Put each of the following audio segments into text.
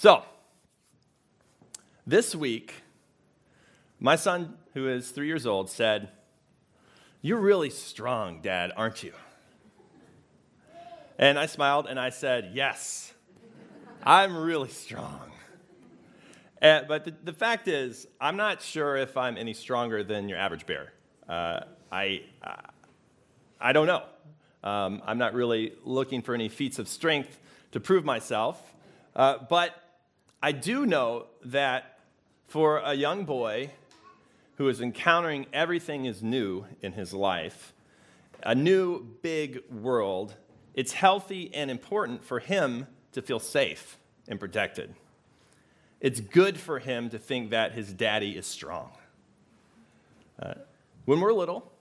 So, this week, my son, who is three years old, said, You're really strong, Dad, aren't you? And I smiled and I said, Yes, I'm really strong. And, but the, the, fact is, I'm not sure if I'm any stronger than your average bear. Uh, I, uh, I don't know. Um, I'm not really looking for any feats of strength to prove myself. Uh, but I do know that for a young boy who is encountering everything is new in his life, a new big world, it's healthy and important for him to feel safe and protected. It's good for him to think that his daddy is strong. Uh, when we're little,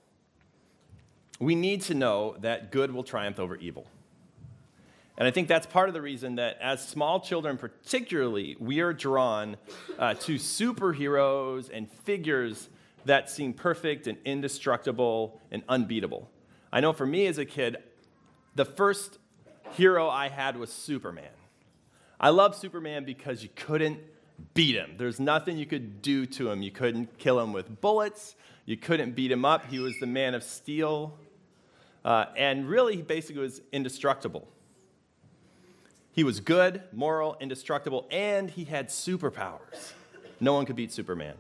we need to know that good will triumph over evil. And I think that's part of the reason that, as small children, particularly, we are drawn uh, to superheroes and figures that seem perfect and indestructible and unbeatable. I know for me as a kid, the first hero I had was Superman. I love Superman because you couldn't beat him. There's nothing you could do to him. You couldn't kill him with bullets, you couldn't beat him up. He was the man of steel. Uh, and really, he basically was indestructible. He was good, moral, indestructible, and he had superpowers. No one could beat Superman.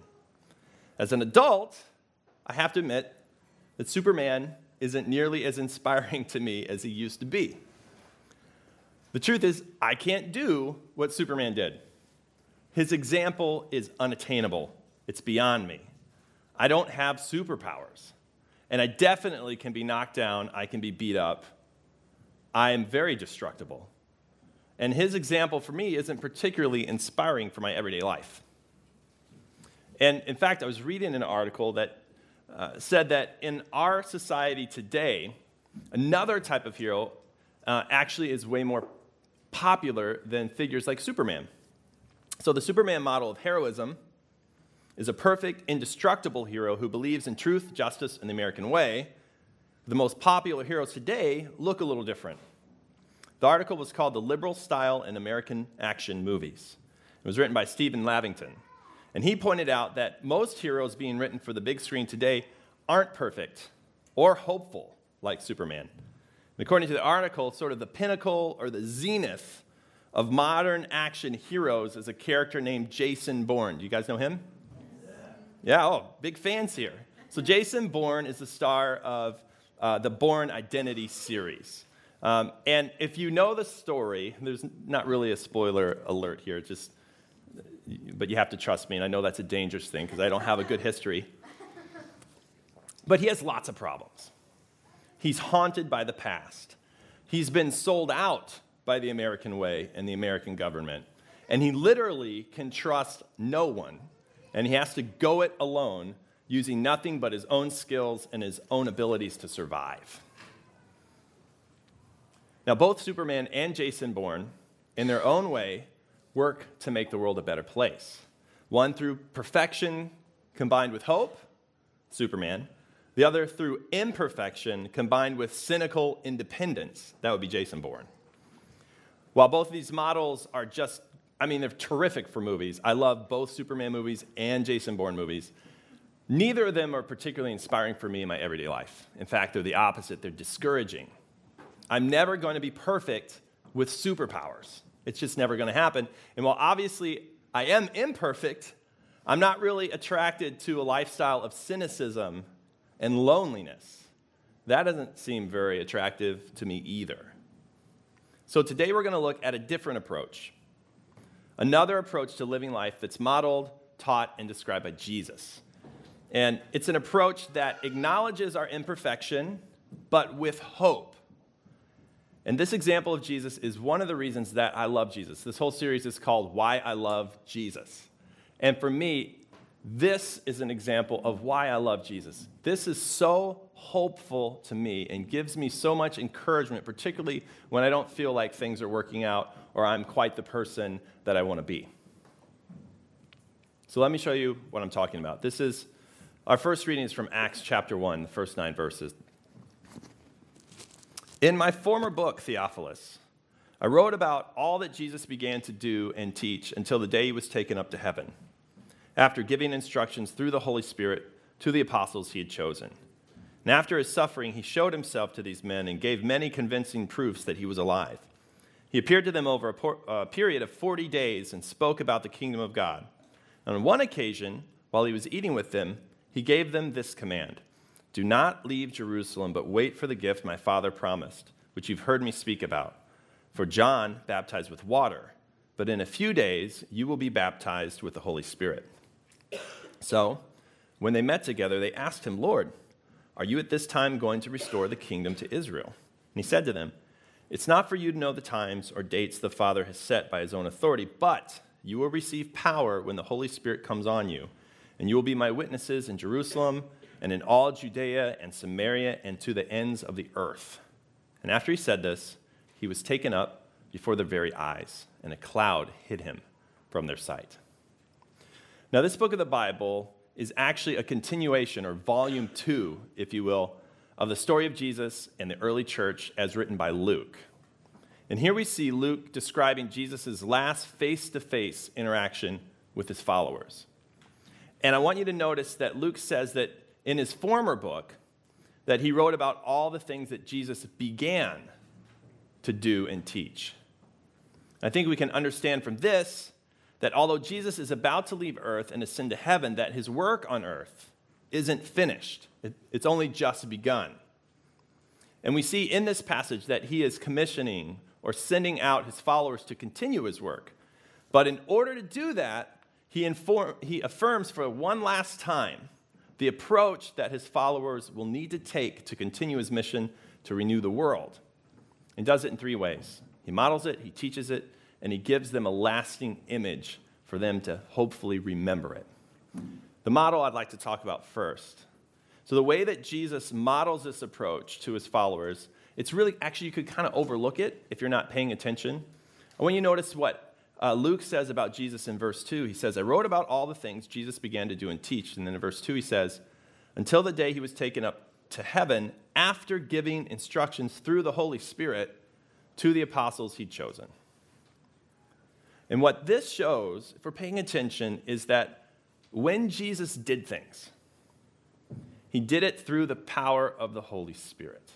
As an adult, I have to admit that Superman isn't nearly as inspiring to me as he used to be. The truth is, I can't do what Superman did. His example is unattainable, it's beyond me. I don't have superpowers. And I definitely can be knocked down, I can be beat up. I am very destructible. And his example for me isn't particularly inspiring for my everyday life. And in fact, I was reading an article that uh, said that in our society today, another type of hero uh, actually is way more popular than figures like Superman. So, the Superman model of heroism is a perfect, indestructible hero who believes in truth, justice, and the American way. The most popular heroes today look a little different. The article was called The Liberal Style in American Action Movies. It was written by Stephen Lavington. And he pointed out that most heroes being written for the big screen today aren't perfect or hopeful like Superman. And according to the article, sort of the pinnacle or the zenith of modern action heroes is a character named Jason Bourne. Do you guys know him? Yeah, oh, big fans here. So, Jason Bourne is the star of uh, the Bourne Identity series. Um, and if you know the story, there's not really a spoiler alert here, just, but you have to trust me, and I know that's a dangerous thing because I don't have a good history. But he has lots of problems. He's haunted by the past. He's been sold out by the American way and the American government. And he literally can trust no one, and he has to go it alone using nothing but his own skills and his own abilities to survive. Now, both Superman and Jason Bourne, in their own way, work to make the world a better place. One through perfection combined with hope, Superman. The other through imperfection combined with cynical independence, that would be Jason Bourne. While both of these models are just, I mean, they're terrific for movies. I love both Superman movies and Jason Bourne movies. Neither of them are particularly inspiring for me in my everyday life. In fact, they're the opposite, they're discouraging. I'm never going to be perfect with superpowers. It's just never going to happen. And while obviously I am imperfect, I'm not really attracted to a lifestyle of cynicism and loneliness. That doesn't seem very attractive to me either. So today we're going to look at a different approach. Another approach to living life that's modeled, taught, and described by Jesus. And it's an approach that acknowledges our imperfection, but with hope and this example of Jesus is one of the reasons that I love Jesus. This whole series is called Why I Love Jesus. And for me, this is an example of why I love Jesus. This is so hopeful to me and gives me so much encouragement, particularly when I don't feel like things are working out or I'm quite the person that I want to be. So let me show you what I'm talking about. This is our first reading is from Acts chapter 1, the first nine verses. In my former book, Theophilus, I wrote about all that Jesus began to do and teach until the day he was taken up to heaven, after giving instructions through the Holy Spirit to the apostles he had chosen. And after his suffering, he showed himself to these men and gave many convincing proofs that he was alive. He appeared to them over a, por- a period of 40 days and spoke about the kingdom of God. And on one occasion, while he was eating with them, he gave them this command Do not leave Jerusalem, but wait for the gift my Father promised, which you've heard me speak about. For John baptized with water, but in a few days you will be baptized with the Holy Spirit. So, when they met together, they asked him, Lord, are you at this time going to restore the kingdom to Israel? And he said to them, It's not for you to know the times or dates the Father has set by his own authority, but you will receive power when the Holy Spirit comes on you, and you will be my witnesses in Jerusalem and in all Judea and Samaria and to the ends of the earth. And after he said this, he was taken up before their very eyes, and a cloud hid him from their sight. Now, this book of the Bible is actually a continuation, or volume two, if you will, of the story of Jesus and the early church as written by Luke. And here we see Luke describing Jesus' last face to face interaction with his followers. And I want you to notice that Luke says that in his former book, that he wrote about all the things that Jesus began to do and teach. I think we can understand from this that although Jesus is about to leave earth and ascend to heaven, that his work on earth isn't finished. it's only just begun. And we see in this passage that he is commissioning or sending out his followers to continue his work. But in order to do that, he, inform, he affirms for one last time the approach that his followers will need to take to continue his mission to renew the world. And does it in three ways. He models it, he teaches it, and he gives them a lasting image for them to hopefully remember it. The model I'd like to talk about first. So, the way that Jesus models this approach to his followers, it's really actually, you could kind of overlook it if you're not paying attention. And when you to notice what uh, Luke says about Jesus in verse 2, he says, I wrote about all the things Jesus began to do and teach. And then in verse 2, he says, Until the day he was taken up to heaven after giving instructions through the Holy Spirit to the apostles he'd chosen. And what this shows, if we're paying attention, is that when Jesus did things, he did it through the power of the Holy Spirit.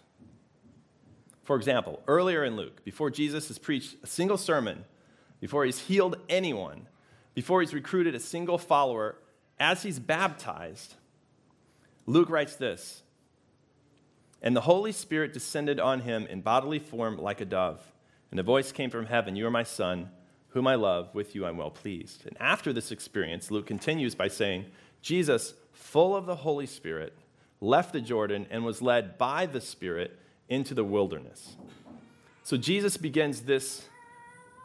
For example, earlier in Luke, before Jesus has preached a single sermon, before he's healed anyone, before he's recruited a single follower, as he's baptized, Luke writes this And the Holy Spirit descended on him in bodily form like a dove, and a voice came from heaven You are my son whom I love, with you I'm well pleased. And after this experience, Luke continues by saying, Jesus, full of the Holy Spirit, left the Jordan and was led by the Spirit into the wilderness. So Jesus begins this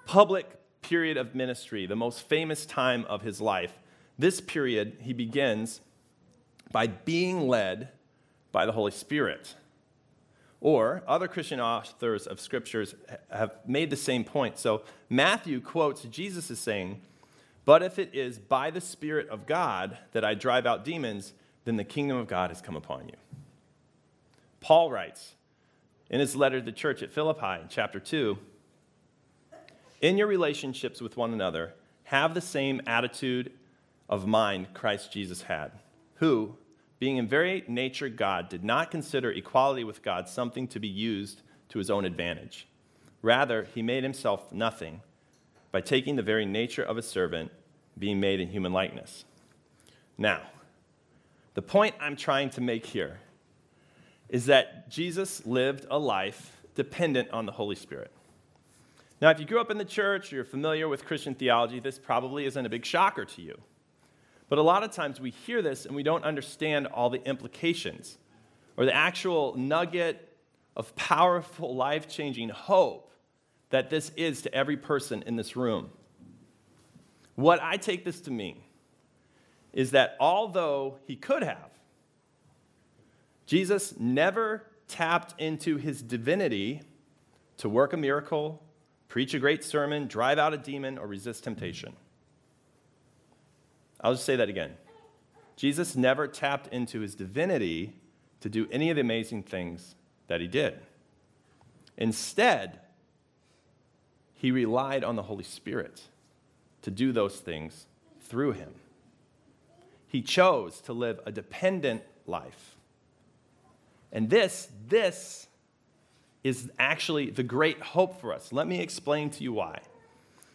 public period of ministry, the most famous time of his life. This period, he begins by being led by the Holy Spirit. Or other Christian authors of scriptures have made the same point. So Matthew quotes Jesus as saying, But if it is by the Spirit of God that I drive out demons, then the kingdom of God has come upon you. Paul writes in his letter to the church at Philippi, in chapter 2, in your relationships with one another, have the same attitude of mind Christ Jesus had, who, being in very nature God, did not consider equality with God something to be used to his own advantage. Rather, he made himself nothing by taking the very nature of a servant, being made in human likeness. Now, the point I'm trying to make here is that Jesus lived a life dependent on the Holy Spirit. Now, if you grew up in the church, or you're familiar with Christian theology, this probably isn't a big shocker to you. But a lot of times we hear this and we don't understand all the implications or the actual nugget of powerful, life changing hope that this is to every person in this room. What I take this to mean is that although he could have, Jesus never tapped into his divinity to work a miracle, preach a great sermon, drive out a demon, or resist temptation. I'll just say that again. Jesus never tapped into his divinity to do any of the amazing things that he did. Instead, he relied on the Holy Spirit to do those things through him. He chose to live a dependent life. And this, this is actually the great hope for us. Let me explain to you why.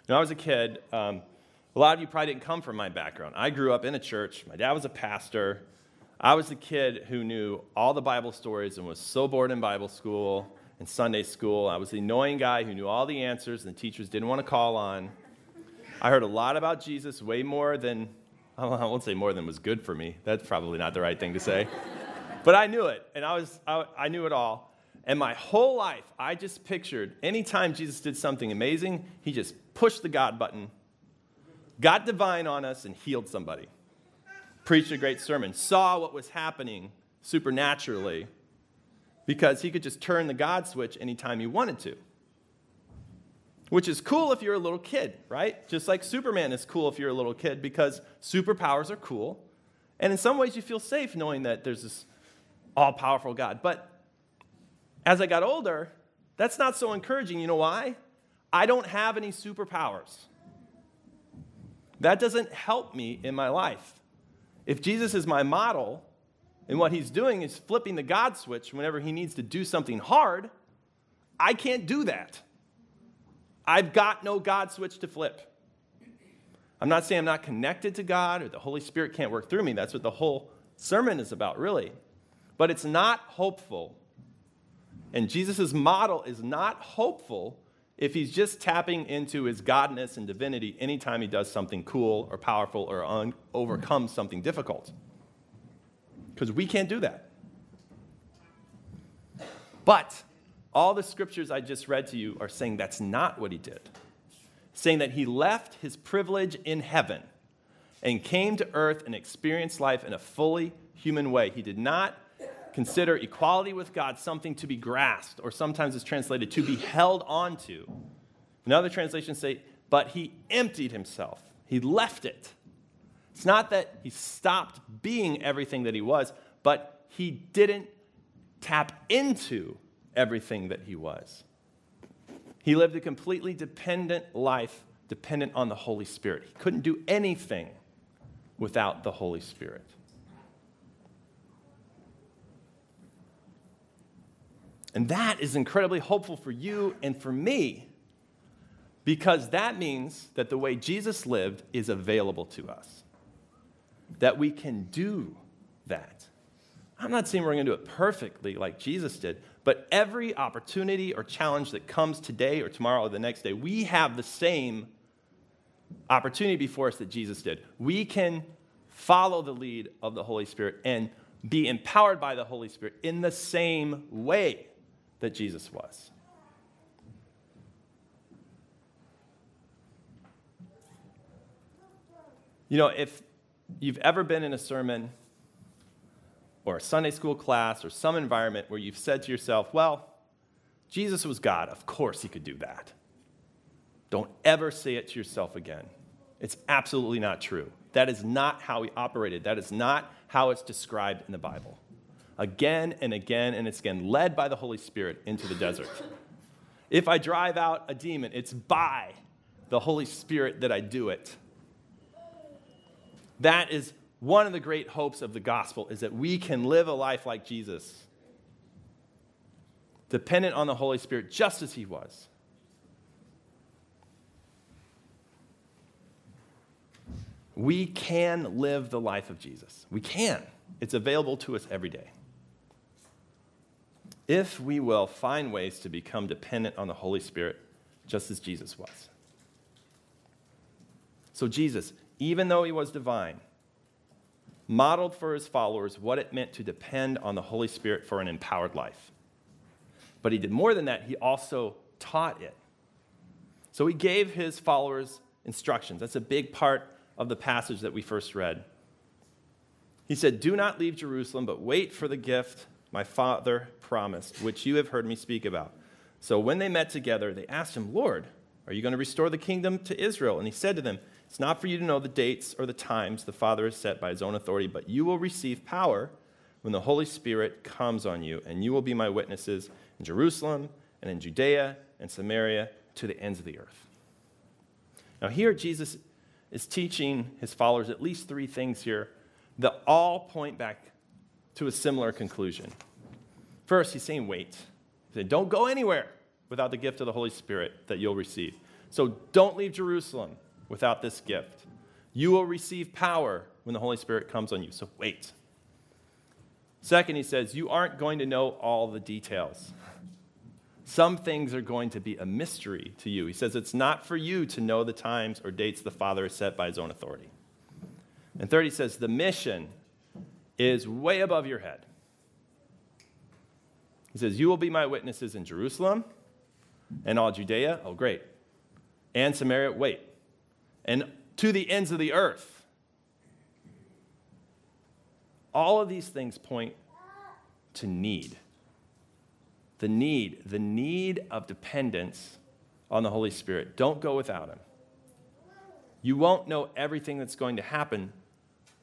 When I was a kid, um, a lot of you probably didn't come from my background. I grew up in a church. My dad was a pastor. I was the kid who knew all the Bible stories and was so bored in Bible school and Sunday school. I was the annoying guy who knew all the answers and the teachers didn't want to call on. I heard a lot about Jesus, way more than, I won't say more than was good for me. That's probably not the right thing to say. but I knew it, and I, was, I, I knew it all. And my whole life, I just pictured anytime Jesus did something amazing, he just pushed the God button, got divine on us, and healed somebody. Preached a great sermon, saw what was happening supernaturally because he could just turn the God switch anytime he wanted to. Which is cool if you're a little kid, right? Just like Superman is cool if you're a little kid because superpowers are cool. And in some ways, you feel safe knowing that there's this all powerful God. But as I got older, that's not so encouraging. You know why? I don't have any superpowers. That doesn't help me in my life. If Jesus is my model, and what he's doing is flipping the God switch whenever he needs to do something hard, I can't do that. I've got no God switch to flip. I'm not saying I'm not connected to God or the Holy Spirit can't work through me. That's what the whole sermon is about, really. But it's not hopeful. And Jesus' model is not hopeful if he's just tapping into his godness and divinity anytime he does something cool or powerful or un- overcomes something difficult because we can't do that. But all the scriptures I just read to you are saying that's not what he did. Saying that he left his privilege in heaven and came to earth and experienced life in a fully human way. He did not consider equality with God something to be grasped, or sometimes it's translated to be held onto. Another translation say, but he emptied himself. He left it. It's not that he stopped being everything that he was, but he didn't tap into everything that he was. He lived a completely dependent life, dependent on the Holy Spirit. He couldn't do anything without the Holy Spirit. And that is incredibly hopeful for you and for me because that means that the way Jesus lived is available to us that we can do that. I'm not saying we're going to do it perfectly like Jesus did, but every opportunity or challenge that comes today or tomorrow or the next day, we have the same opportunity before us that Jesus did. We can follow the lead of the Holy Spirit and be empowered by the Holy Spirit in the same way that Jesus was. You know, if you've ever been in a sermon or a Sunday school class or some environment where you've said to yourself, well, Jesus was God. Of course he could do that. Don't ever say it to yourself again. It's absolutely not true. That is not how he operated. That is not how it's described in the Bible. Again and again and again, led by the Holy Spirit into the desert. If I drive out a demon, it's by the Holy Spirit that I do it. That is one of the great hopes of the gospel is that we can live a life like Jesus, dependent on the Holy Spirit just as he was. We can live the life of Jesus. We can. It's available to us every day. If we will find ways to become dependent on the Holy Spirit, just as Jesus was. So, Jesus, even though he was divine, modeled for his followers what it meant to depend on the Holy Spirit for an empowered life. But he did more than that, he also taught it. So he gave his followers instructions. That's a big part of the passage that we first read. He said, Do not leave Jerusalem, but wait for the gift my father promised, which you have heard me speak about. So when they met together, they asked him, Lord, are you going to restore the kingdom to Israel? And he said to them, it's not for you to know the dates or the times the Father has set by his own authority, but you will receive power when the Holy Spirit comes on you, and you will be my witnesses in Jerusalem and in Judea and Samaria to the ends of the earth. Now, here Jesus is teaching his followers at least three things here that all point back to a similar conclusion. First, he's saying, wait. He said, don't go anywhere without the gift of the Holy Spirit that you'll receive. So don't leave Jerusalem without this gift. You will receive power when the Holy Spirit comes on you. So wait. Second, he says, you aren't going to know all the details. Some things are going to be a mystery to you. He says it's not for you to know the times or dates the Father has set by his own authority. And third, he says the mission is way above your head. He says, You will be my witnesses in Jerusalem and all Judea. Oh, great. And Samaria, wait. And to the ends of the earth. All of these things point to need the need, the need of dependence on the Holy Spirit. Don't go without Him. You won't know everything that's going to happen,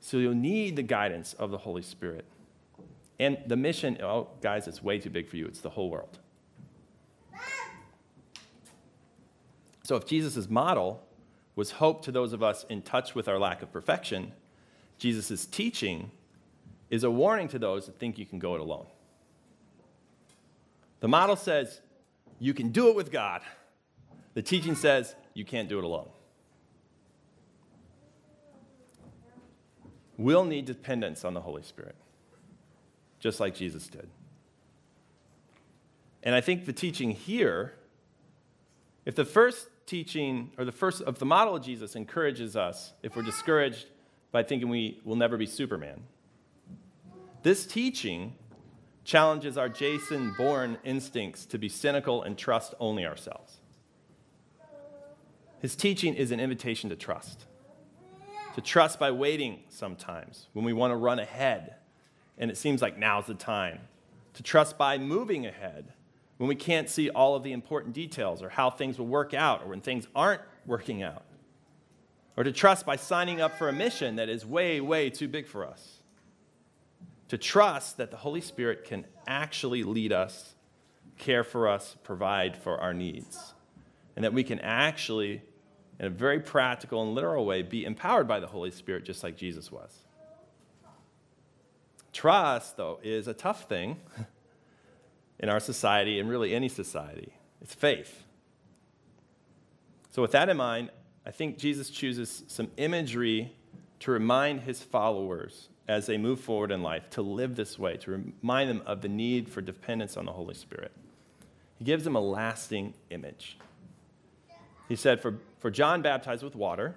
so you'll need the guidance of the Holy Spirit. And the mission, oh, guys, it's way too big for you. It's the whole world. So if Jesus' model was hope to those of us in touch with our lack of perfection, Jesus' teaching is a warning to those that think you can go it alone. The model says you can do it with God. The teaching says you can't do it alone. We'll need dependence on the Holy Spirit, just like Jesus did. And I think the teaching here, if the first teaching or the first of the model of Jesus encourages us, if we're discouraged by thinking we will never be Superman, this teaching challenges our Jason Bourne instincts to be cynical and trust only ourselves. His teaching is an invitation to trust. To trust by waiting sometimes when we want to run ahead and it seems like now's the time. To trust by moving ahead when we can't see all of the important details or how things will work out or when things aren't working out. Or to trust by signing up for a mission that is way, way too big for us to trust that the Holy Spirit can actually lead us, care for us, provide for our needs, and that we can actually, in a very practical and literal way, be empowered by the Holy Spirit just like Jesus was. Trust, though, is a tough thing in our society and really any society. It's faith. So, with that in mind, I think Jesus chooses some imagery to remind his followers as they move forward in life to live this way, to remind them of the need for dependence on the Holy Spirit. He gives them a lasting image. He said, For, for John baptized with water,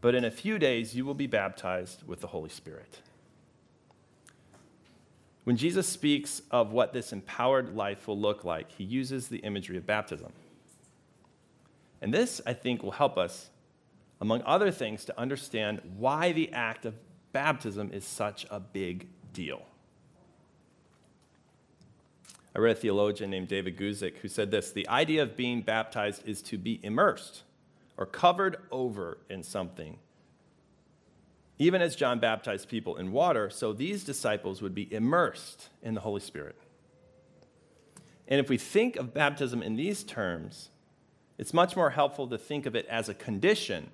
but in a few days you will be baptized with the Holy Spirit. When Jesus speaks of what this empowered life will look like, he uses the imagery of baptism. And this, I think, will help us, among other things, to understand why the act of baptism is such a big deal. I read a theologian named David Guzik who said this The idea of being baptized is to be immersed or covered over in something. Even as John baptized people in water, so these disciples would be immersed in the Holy Spirit. And if we think of baptism in these terms, it's much more helpful to think of it as a condition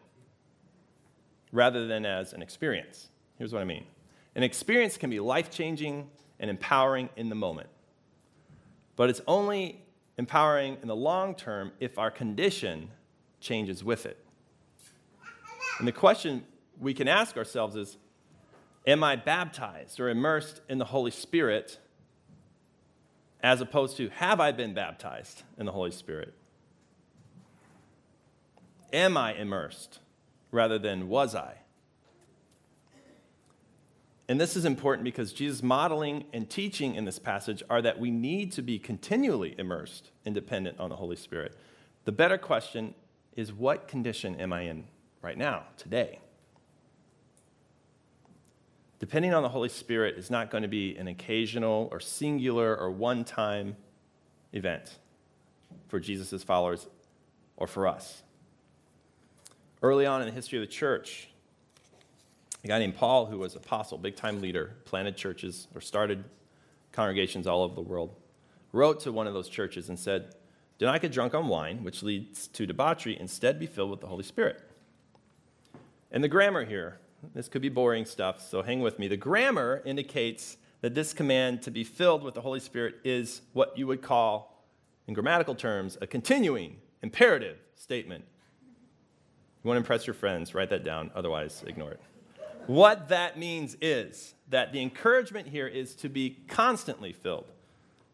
rather than as an experience. Here's what I mean an experience can be life changing and empowering in the moment, but it's only empowering in the long term if our condition changes with it. And the question we can ask ourselves is Am I baptized or immersed in the Holy Spirit as opposed to have I been baptized in the Holy Spirit? Am I immersed rather than was I? And this is important because Jesus' modeling and teaching in this passage are that we need to be continually immersed and dependent on the Holy Spirit. The better question is what condition am I in right now, today? Depending on the Holy Spirit is not going to be an occasional or singular or one time event for Jesus' followers or for us. Early on in the history of the church, a guy named Paul, who was apostle, big time leader, planted churches or started congregations all over the world, wrote to one of those churches and said, Do not get drunk on wine, which leads to debauchery. Instead, be filled with the Holy Spirit. And the grammar here, this could be boring stuff, so hang with me. The grammar indicates that this command to be filled with the Holy Spirit is what you would call, in grammatical terms, a continuing, imperative statement. You want to impress your friends, write that down, otherwise, ignore it. What that means is that the encouragement here is to be constantly filled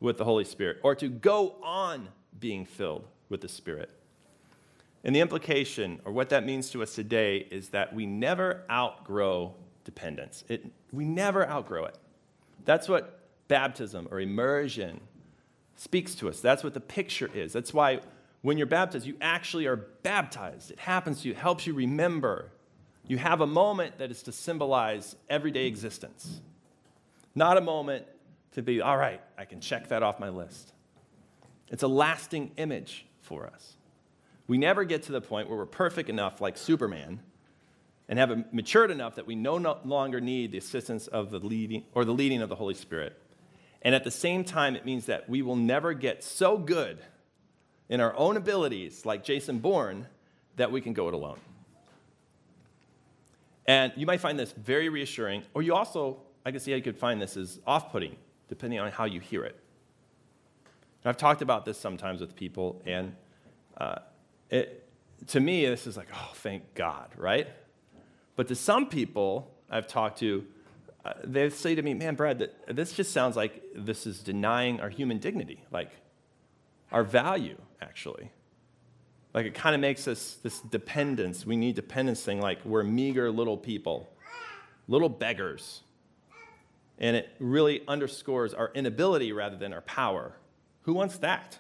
with the Holy Spirit or to go on being filled with the Spirit. And the implication, or what that means to us today, is that we never outgrow dependence. It, we never outgrow it. That's what baptism or immersion speaks to us. That's what the picture is. That's why when you're baptized, you actually are baptized. It happens to you, it helps you remember. You have a moment that is to symbolize everyday existence, not a moment to be, all right, I can check that off my list. It's a lasting image for us. We never get to the point where we're perfect enough, like Superman, and have matured enough that we no longer need the assistance of the leading or the leading of the Holy Spirit. And at the same time, it means that we will never get so good in our own abilities, like Jason Bourne, that we can go it alone. And you might find this very reassuring, or you also, I can see how you could find this as off putting, depending on how you hear it. And I've talked about this sometimes with people, and uh, it, to me, this is like, oh, thank God, right? But to some people I've talked to, uh, they say to me, man, Brad, that, this just sounds like this is denying our human dignity, like our value, actually. Like it kind of makes us this dependence. We need dependence thing, like we're meager little people, little beggars. And it really underscores our inability rather than our power. Who wants that?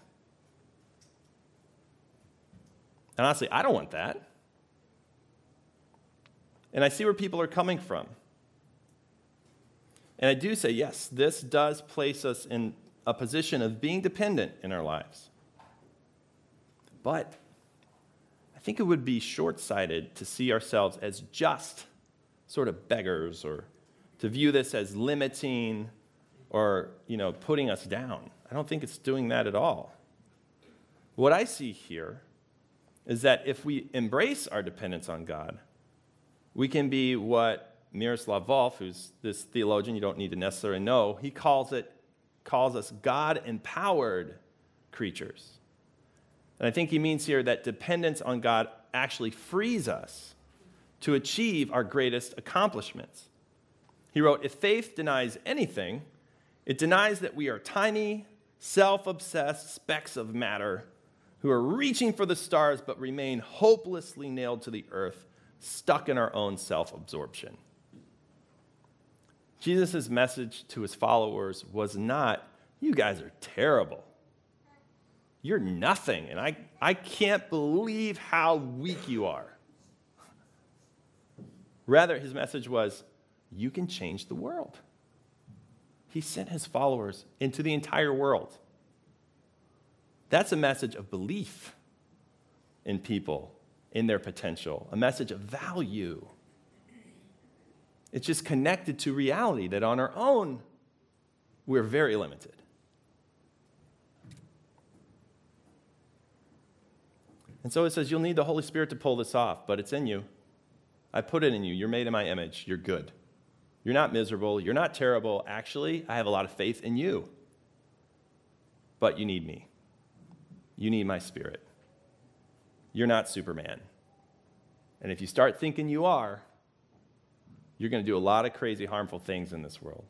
And honestly, I don't want that. And I see where people are coming from. And I do say, yes, this does place us in a position of being dependent in our lives. But think it would be short sighted to see ourselves as just sort of beggars or to view this as limiting or you know putting us down i don't think it's doing that at all what i see here is that if we embrace our dependence on God, we can be what Miroslav Volf, who's this theologian you don't need to necessarily know, he calls it calls us God empowered creatures. And I think he means here that dependence on God actually frees us to achieve our greatest accomplishments. He wrote, If faith denies anything, it denies that we are tiny, self obsessed specks of matter who are reaching for the stars but remain hopelessly nailed to the earth, stuck in our own self absorption. Jesus' message to his followers was not, You guys are terrible. You're nothing, and I, I can't believe how weak you are. Rather, his message was, You can change the world. He sent his followers into the entire world that's a message of belief in people, in their potential, a message of value. It's just connected to reality that on our own, we're very limited. And so it says, You'll need the Holy Spirit to pull this off, but it's in you. I put it in you. You're made in my image. You're good. You're not miserable. You're not terrible. Actually, I have a lot of faith in you. But you need me. You need my spirit. You're not Superman. And if you start thinking you are, you're going to do a lot of crazy, harmful things in this world.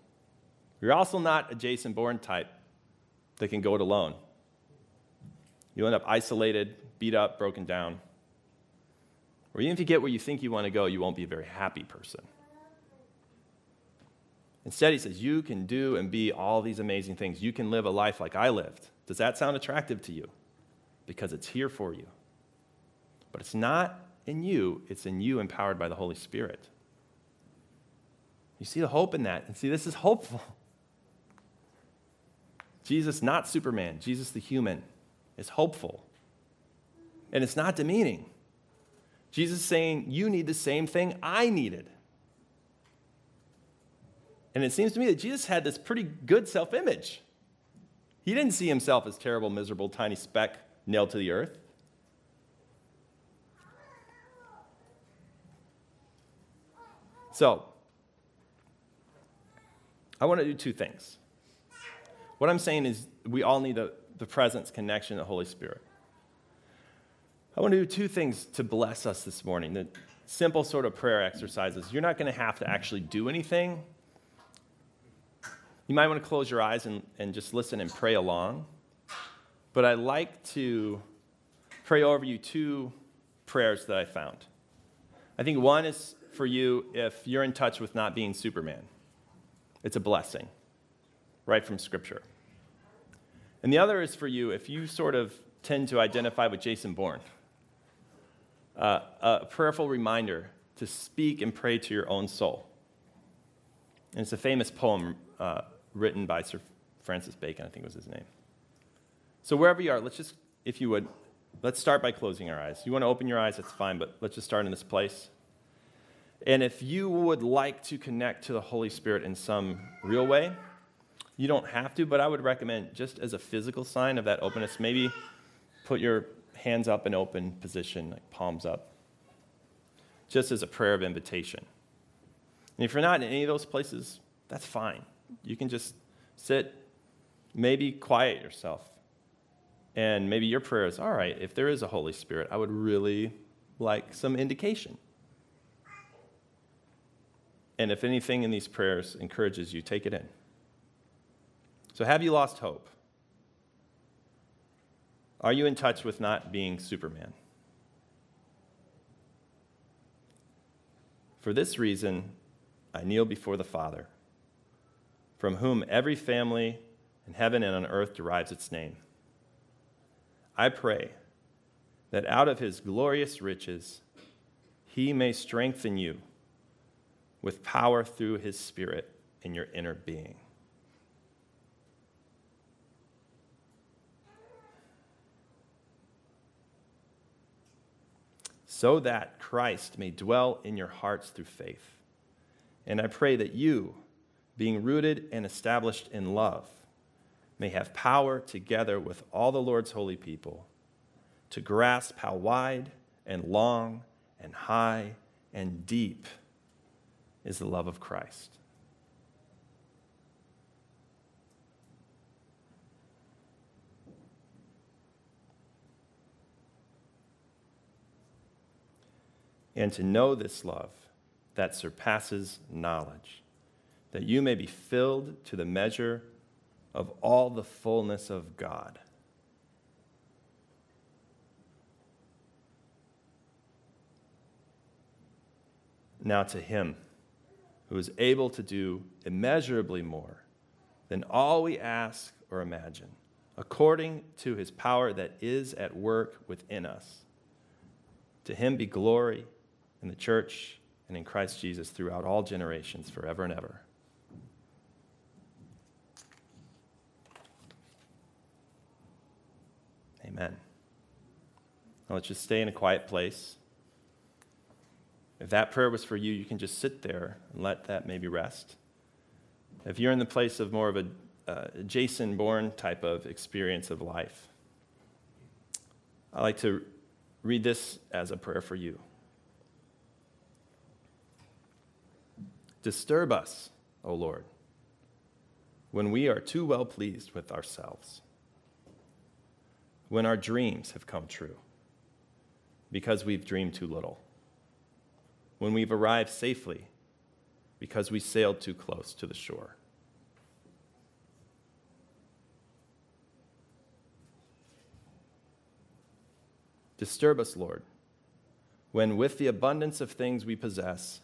You're also not a Jason Bourne type that can go it alone. You'll end up isolated, beat up, broken down. Or even if you get where you think you want to go, you won't be a very happy person. Instead, he says, You can do and be all these amazing things. You can live a life like I lived. Does that sound attractive to you? because it's here for you. But it's not in you, it's in you empowered by the Holy Spirit. You see the hope in that. And see, this is hopeful. Jesus, not Superman, Jesus the human, is hopeful. And it's not demeaning. Jesus is saying, You need the same thing I needed. And it seems to me that Jesus had this pretty good self image. He didn't see himself as terrible, miserable, tiny speck nailed to the earth. So, I want to do two things. What I'm saying is, we all need the, the presence, connection, the Holy Spirit. I want to do two things to bless us this morning. The simple sort of prayer exercises. You're not going to have to actually do anything. You might want to close your eyes and, and just listen and pray along. But I like to pray over you two prayers that I found. I think one is for you if you're in touch with not being Superman. It's a blessing, right from Scripture. And the other is for you if you sort of tend to identify with Jason Bourne. Uh, a prayerful reminder to speak and pray to your own soul. And it's a famous poem uh, written by Sir Francis Bacon, I think was his name. So, wherever you are, let's just, if you would, let's start by closing our eyes. You want to open your eyes, that's fine, but let's just start in this place. And if you would like to connect to the Holy Spirit in some real way, you don't have to, but I would recommend just as a physical sign of that openness, maybe put your hands up in open position, like palms up, just as a prayer of invitation. And if you're not in any of those places, that's fine. You can just sit, maybe quiet yourself. And maybe your prayer is all right, if there is a Holy Spirit, I would really like some indication. And if anything in these prayers encourages you, take it in. So, have you lost hope? Are you in touch with not being Superman? For this reason, I kneel before the Father, from whom every family in heaven and on earth derives its name. I pray that out of his glorious riches, he may strengthen you with power through his Spirit in your inner being. So that Christ may dwell in your hearts through faith. And I pray that you, being rooted and established in love, may have power together with all the Lord's holy people to grasp how wide and long and high and deep is the love of Christ. And to know this love that surpasses knowledge, that you may be filled to the measure of all the fullness of God. Now to him who is able to do immeasurably more than all we ask or imagine, according to his power that is at work within us. To him be glory in the church and in Christ Jesus throughout all generations, forever and ever. Amen. Now let's just stay in a quiet place. If that prayer was for you, you can just sit there and let that maybe rest. If you're in the place of more of a uh, Jason Bourne type of experience of life, I like to read this as a prayer for you. Disturb us, O Lord, when we are too well pleased with ourselves, when our dreams have come true, because we've dreamed too little when we've arrived safely because we sailed too close to the shore. Disturb us, Lord, when with the abundance of things we possess,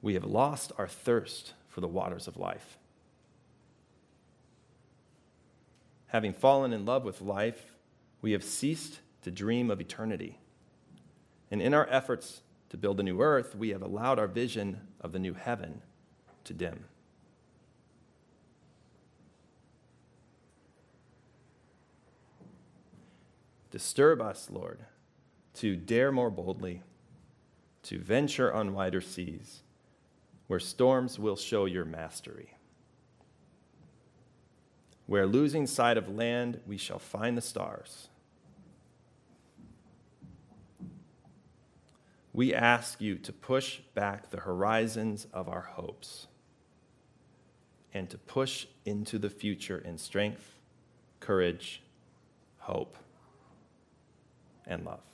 we have lost our thirst for the waters of life. Having fallen in love with life, we have ceased to dream of eternity. And in our efforts to build a new earth, we have allowed our vision of the new heaven to dim. Disturb us, Lord, to dare more boldly, to venture on wider seas, where storms will show your mastery. Where losing sight of land, we shall find the stars. We ask you to push back the horizons of our hopes and to push into the future in strength, courage, hope, and love.